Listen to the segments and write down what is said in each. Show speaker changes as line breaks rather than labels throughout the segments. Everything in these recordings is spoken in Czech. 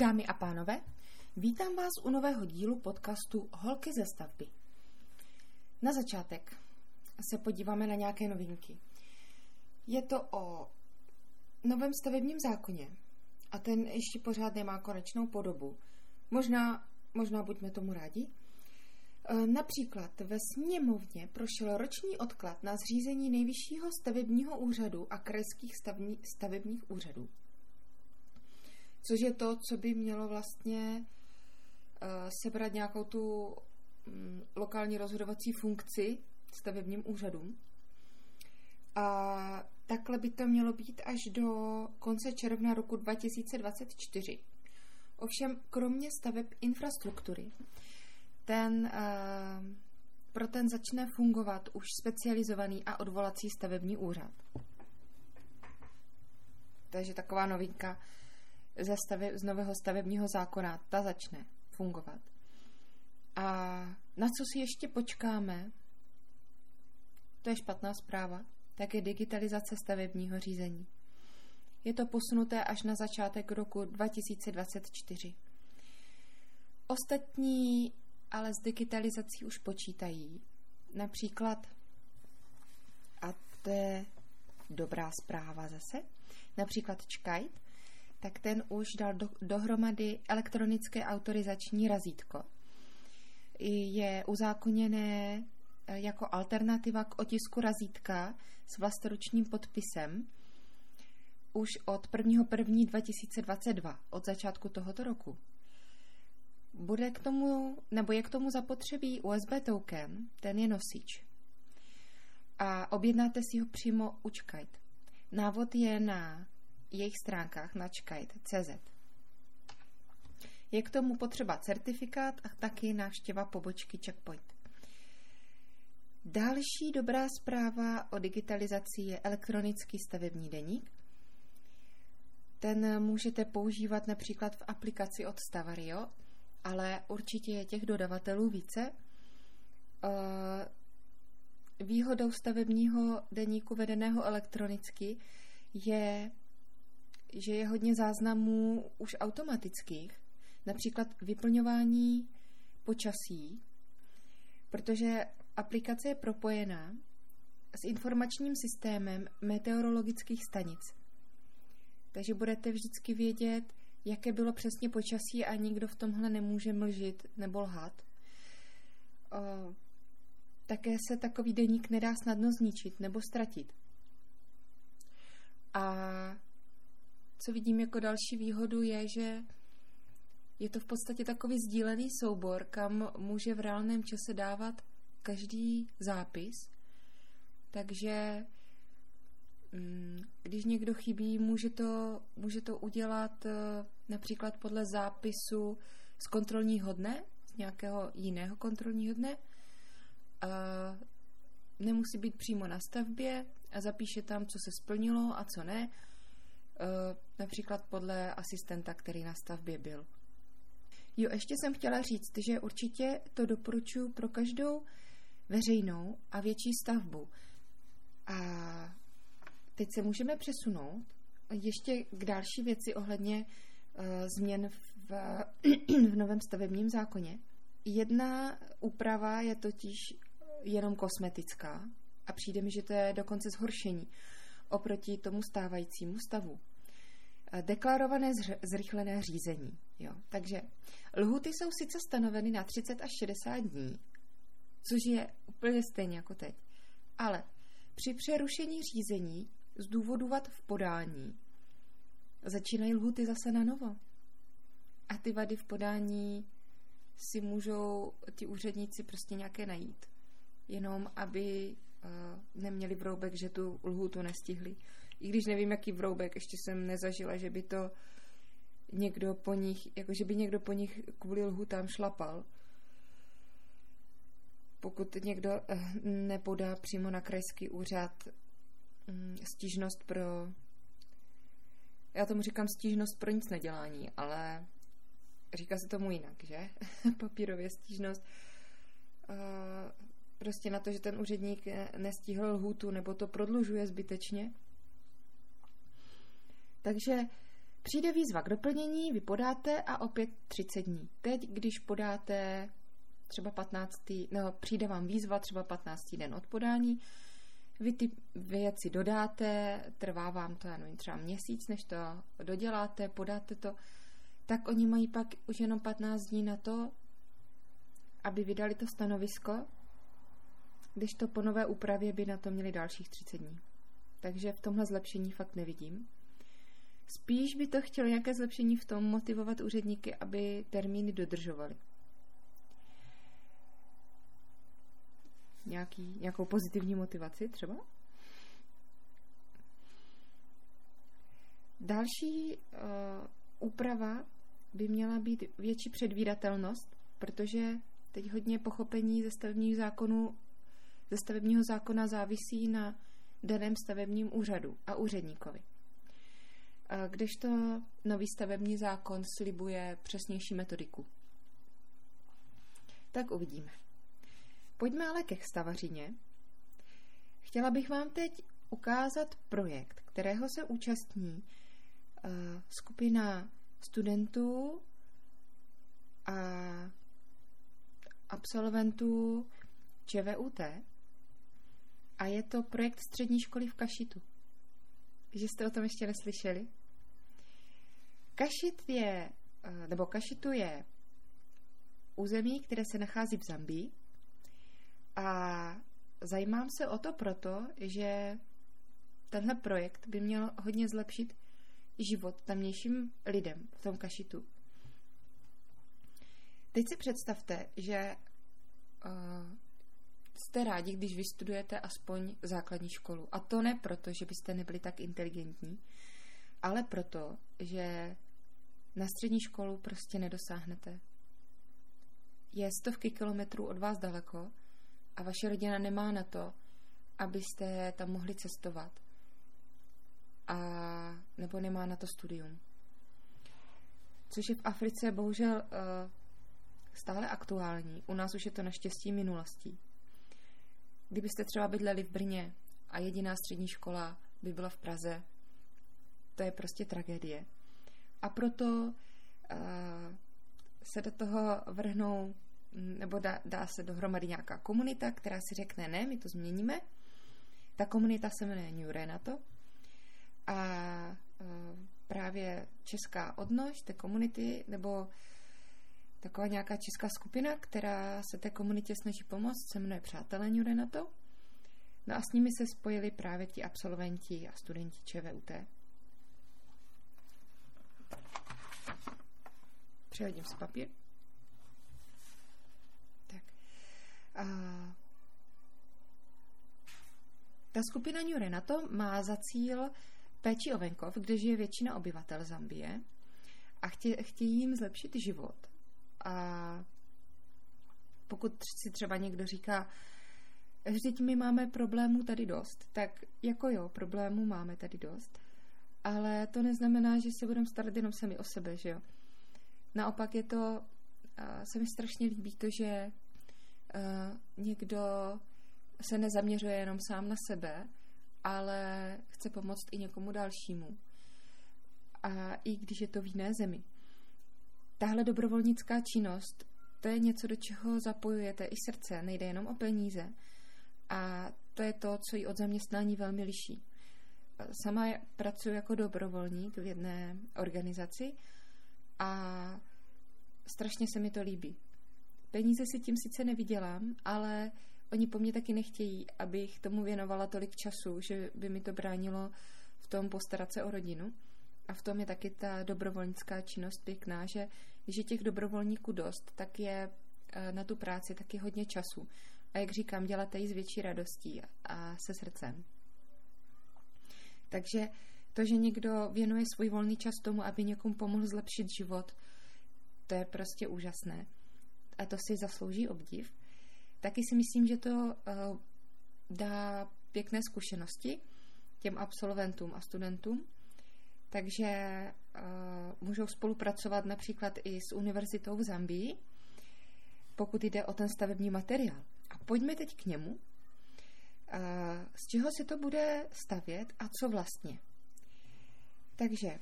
Dámy a pánové, vítám vás u nového dílu podcastu Holky ze stavby. Na začátek se podíváme na nějaké novinky. Je to o novém stavebním zákoně a ten ještě pořád nemá konečnou podobu. Možná, možná buďme tomu rádi. E, například ve sněmovně prošel roční odklad na zřízení nejvyššího stavebního úřadu a krajských stavní, stavebních úřadů což je to, co by mělo vlastně uh, sebrat nějakou tu um, lokální rozhodovací funkci stavebním úřadům. A takhle by to mělo být až do konce června roku 2024. Ovšem, kromě staveb infrastruktury, ten, uh, pro ten začne fungovat už specializovaný a odvolací stavební úřad. Takže taková novinka ze stave, z nového stavebního zákona, ta začne fungovat. A na co si ještě počkáme, to je špatná zpráva, tak je digitalizace stavebního řízení. Je to posunuté až na začátek roku 2024. Ostatní ale s digitalizací už počítají. Například, a to je dobrá zpráva zase, například Čkajt, tak ten už dal do, dohromady elektronické autorizační razítko. Je uzákoněné eh, jako alternativa k otisku razítka s vlastnoručním podpisem už od 1.1.2022, od začátku tohoto roku. Bude k tomu, nebo je k tomu zapotřebí USB token, ten je nosič. A objednáte si ho přímo u. Návod je na jejich stránkách na čkajt.cz. Je k tomu potřeba certifikát a taky návštěva pobočky Checkpoint. Další dobrá zpráva o digitalizaci je elektronický stavební deník. Ten můžete používat například v aplikaci od Stavario, ale určitě je těch dodavatelů více. Eh, výhodou stavebního deníku vedeného elektronicky je že je hodně záznamů už automatických, například vyplňování počasí, protože aplikace je propojená s informačním systémem meteorologických stanic. Takže budete vždycky vědět, jaké bylo přesně počasí a nikdo v tomhle nemůže mlžit nebo lhat. O, také se takový deník nedá snadno zničit nebo ztratit. A co vidím jako další výhodu je, že je to v podstatě takový sdílený soubor, kam může v reálném čase dávat každý zápis. Takže mm, když někdo chybí, může to, může to udělat eh, například podle zápisu z kontrolního dne, z nějakého jiného kontrolního dne. Nemusí být přímo na stavbě a zapíše tam, co se splnilo a co ne například podle asistenta, který na stavbě byl. Jo, ještě jsem chtěla říct, že určitě to doporučuji pro každou veřejnou a větší stavbu. A teď se můžeme přesunout ještě k další věci ohledně uh, změn v, v novém stavebním zákoně. Jedna úprava je totiž jenom kosmetická a přijde mi, že to je dokonce zhoršení oproti tomu stávajícímu stavu. Deklarované zrychlené řízení. Jo. Takže lhuty jsou sice stanoveny na 30 až 60 dní, což je úplně stejně jako teď. Ale při přerušení řízení z důvodu vad v podání začínají lhuty zase na novo. A ty vady v podání si můžou ti úředníci prostě nějaké najít. Jenom aby neměli vroubek, že tu lhutu nestihli i když nevím, jaký vroubek, ještě jsem nezažila, že by to někdo po nich, jako že by někdo po nich kvůli lhutám šlapal. Pokud někdo eh, nepodá přímo na krajský úřad mm, stížnost pro já tomu říkám stížnost pro nic nedělání, ale říká se tomu jinak, že? Papírově stížnost. Prostě na to, že ten úředník nestihl lhůtu nebo to prodlužuje zbytečně, takže Přijde výzva k doplnění, vy podáte a opět 30 dní. Teď, když podáte třeba 15. no přijde vám výzva třeba 15. den od podání, vy ty věci dodáte, trvá vám to, já nevím, třeba měsíc, než to doděláte, podáte to, tak oni mají pak už jenom 15 dní na to, aby vydali to stanovisko, když to po nové úpravě by na to měli dalších 30 dní. Takže v tomhle zlepšení fakt nevidím. Spíš by to chtělo nějaké zlepšení v tom motivovat úředníky, aby termíny dodržovali. Nějaký, nějakou pozitivní motivaci třeba? Další uh, úprava by měla být větší předvídatelnost, protože teď hodně pochopení ze stavebních zákonů, ze stavebního zákona závisí na daném stavebním úřadu a úředníkovi. Kdežto nový stavební zákon slibuje přesnější metodiku. Tak uvidíme. Pojďme ale ke stavařině. Chtěla bych vám teď ukázat projekt, kterého se účastní uh, skupina studentů a absolventů ČVUT a je to projekt střední školy v Kašitu. Že jste o tom ještě neslyšeli? Kašit je, eh, nebo Kašitu je území, které se nachází v Zambii a zajímám se o to proto, že tenhle projekt by měl hodně zlepšit život tamnějším lidem v tom Kašitu. Teď si představte, že uh, jste rádi, když vystudujete aspoň základní školu. A to ne proto, že byste nebyli tak inteligentní, ale proto, že na střední školu prostě nedosáhnete. Je stovky kilometrů od vás daleko a vaše rodina nemá na to, abyste tam mohli cestovat. A nebo nemá na to studium. Což je v Africe bohužel uh, stále aktuální. U nás už je to naštěstí minulostí. Kdybyste třeba bydleli v Brně a jediná střední škola by byla v Praze, to je prostě tragédie. A proto uh, se do toho vrhnou, nebo dá, dá se dohromady nějaká komunita, která si řekne, ne, my to změníme. Ta komunita se jmenuje New Renato a uh, právě česká odnož té komunity, nebo taková nějaká česká skupina, která se té komunitě snaží pomoct, se jmenuje Přátelé Renato. No a s nimi se spojili právě ti absolventi a studenti ČVUT. Přehodím si papír. Tak. A ta skupina New Renato má za cíl péči o venkov, kde žije většina obyvatel Zambie a chtě, chtějí jim zlepšit život. A pokud si třeba někdo říká, vždyť my máme problémů tady dost, tak jako jo, problémů máme tady dost, ale to neznamená, že se budeme starat jenom sami o sebe, že jo. Naopak je to, se mi strašně líbí to, že někdo se nezaměřuje jenom sám na sebe, ale chce pomoct i někomu dalšímu. A i když je to v jiné zemi. Tahle dobrovolnická činnost, to je něco, do čeho zapojujete i srdce, nejde jenom o peníze. A to je to, co ji od zaměstnání velmi liší. Sama pracuji jako dobrovolník v jedné organizaci a strašně se mi to líbí. Peníze si tím sice nevydělám, ale oni po mně taky nechtějí, abych tomu věnovala tolik času, že by mi to bránilo v tom postarat se o rodinu. A v tom je taky ta dobrovolnická činnost pěkná, že když je těch dobrovolníků dost, tak je eh, na tu práci taky hodně času. A jak říkám, děláte ji s větší radostí a se srdcem. Takže to, že někdo věnuje svůj volný čas tomu, aby někomu pomohl zlepšit život, to je prostě úžasné. A to si zaslouží obdiv. Taky si myslím, že to uh, dá pěkné zkušenosti těm absolventům a studentům, takže uh, můžou spolupracovat například i s univerzitou v Zambii, pokud jde o ten stavební materiál. A pojďme teď k němu. Uh, z čeho se to bude stavět a co vlastně? Takže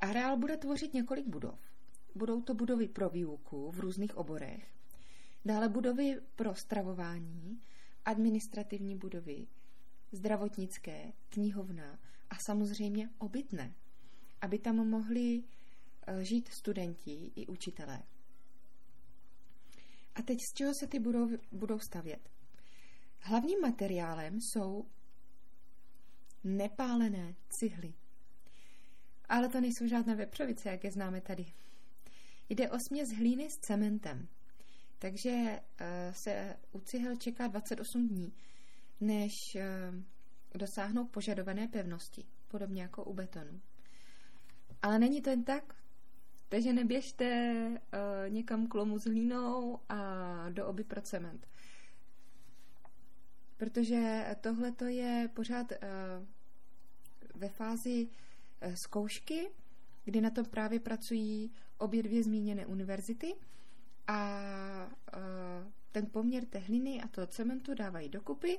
Areál bude tvořit několik budov. Budou to budovy pro výuku v různých oborech, dále budovy pro stravování, administrativní budovy, zdravotnické, knihovna a samozřejmě obytné, aby tam mohli eh, žít studenti i učitelé. A teď z čeho se ty budou, budou stavět? Hlavním materiálem jsou nepálené cihly. Ale to nejsou žádné vepřovice, jak je známe tady. Jde o směs hlíny s cementem. Takže uh, se u cihel čeká 28 dní, než dosáhnou požadované pevnosti, podobně jako u betonu. Ale není to jen tak, takže neběžte uh, někam k lomu s hlínou a do oby pro cement. Protože tohle to je pořád uh, ve fázi uh, zkoušky, kdy na tom právě pracují obě dvě zmíněné univerzity a uh, ten poměr té hliny a toho cementu dávají dokupy.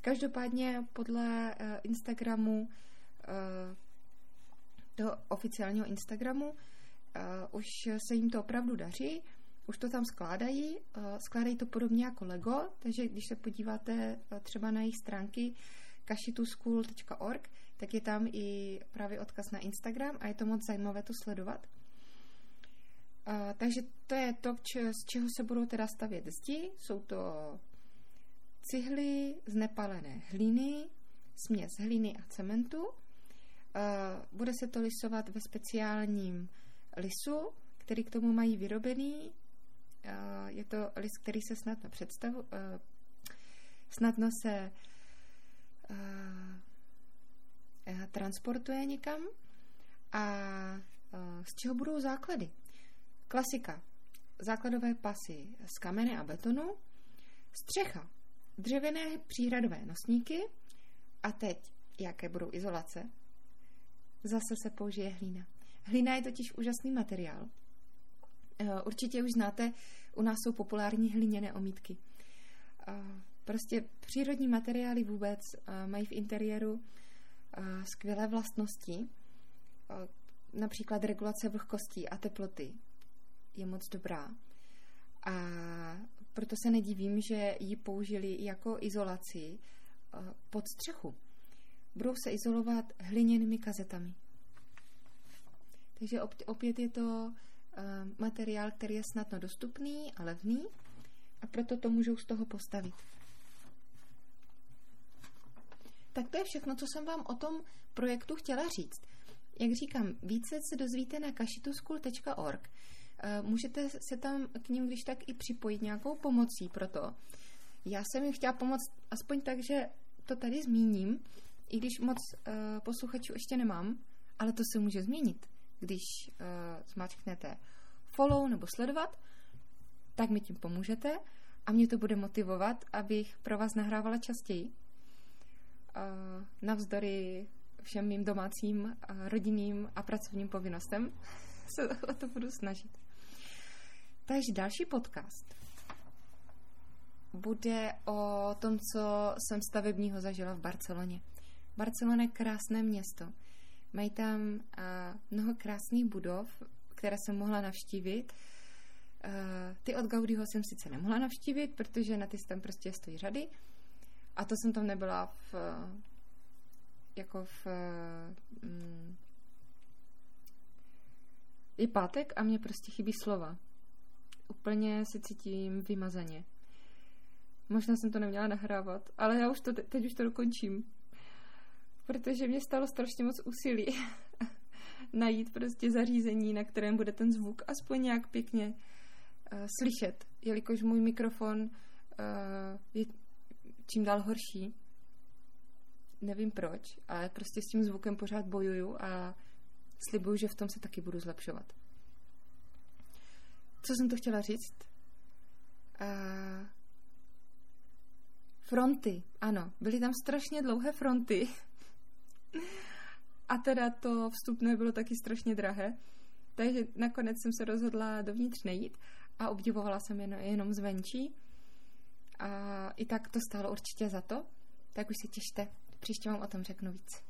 Každopádně podle uh, Instagramu, uh, toho oficiálního Instagramu, uh, už se jim to opravdu daří, už to tam skládají, skládají to podobně jako Lego, takže když se podíváte třeba na jejich stránky kashituschool.org, tak je tam i právě odkaz na Instagram a je to moc zajímavé to sledovat. Takže to je to, č- z čeho se budou teda stavět zdi. Jsou to cihly z nepalené hlíny, směs hlíny a cementu. Uh, bude se to lisovat ve speciálním lisu, který k tomu mají vyrobený. Uh, je to lis, který se snadno představu, uh, snadno se transportuje někam. A z čeho budou základy? Klasika. Základové pasy z kamene a betonu. Střecha. Dřevěné příhradové nosníky. A teď, jaké budou izolace? Zase se použije hlína. Hlína je totiž úžasný materiál. Eh, určitě už znáte, u nás jsou populární hliněné omítky. Eh, prostě přírodní materiály vůbec eh, mají v interiéru skvělé vlastnosti, například regulace vlhkosti a teploty je moc dobrá. A proto se nedivím, že ji použili jako izolaci pod střechu. Budou se izolovat hliněnými kazetami. Takže opět je to materiál, který je snadno dostupný a levný a proto to můžou z toho postavit. Tak to je všechno, co jsem vám o tom projektu chtěla říct. Jak říkám, více se dozvíte na kashituschool.org. Můžete se tam k ním když tak i připojit nějakou pomocí pro to. Já jsem jim chtěla pomoct aspoň tak, že to tady zmíním, i když moc uh, posluchačů ještě nemám, ale to se může změnit když uh, zmačknete follow nebo sledovat, tak mi tím pomůžete a mě to bude motivovat, abych pro vás nahrávala častěji. Uh, navzdory všem mým domácím, uh, rodinným a pracovním povinnostem se o to budu snažit. Takže další podcast bude o tom, co jsem stavebního zažila v Barceloně. Barcelona je krásné město. Mají tam uh, mnoho krásných budov, které jsem mohla navštívit. Uh, ty od Gaudiho jsem sice nemohla navštívit, protože na ty tam prostě stojí řady. A to jsem tam nebyla v, jako v je pátek a mě prostě chybí slova. Úplně se cítím vymazaně. Možná jsem to neměla nahrávat, ale já už to, teď už to dokončím protože mě stalo strašně moc úsilí najít prostě zařízení, na kterém bude ten zvuk aspoň nějak pěkně uh, slyšet, jelikož můj mikrofon uh, je čím dál horší. Nevím proč, ale prostě s tím zvukem pořád bojuju a slibuju, že v tom se taky budu zlepšovat. Co jsem to chtěla říct? Uh, fronty, ano, byly tam strašně dlouhé fronty a teda to vstupné bylo taky strašně drahé. Takže nakonec jsem se rozhodla dovnitř nejít a obdivovala jsem jen, jenom zvenčí. A i tak to stálo určitě za to. Tak už si těšte. Příště vám o tom řeknu víc.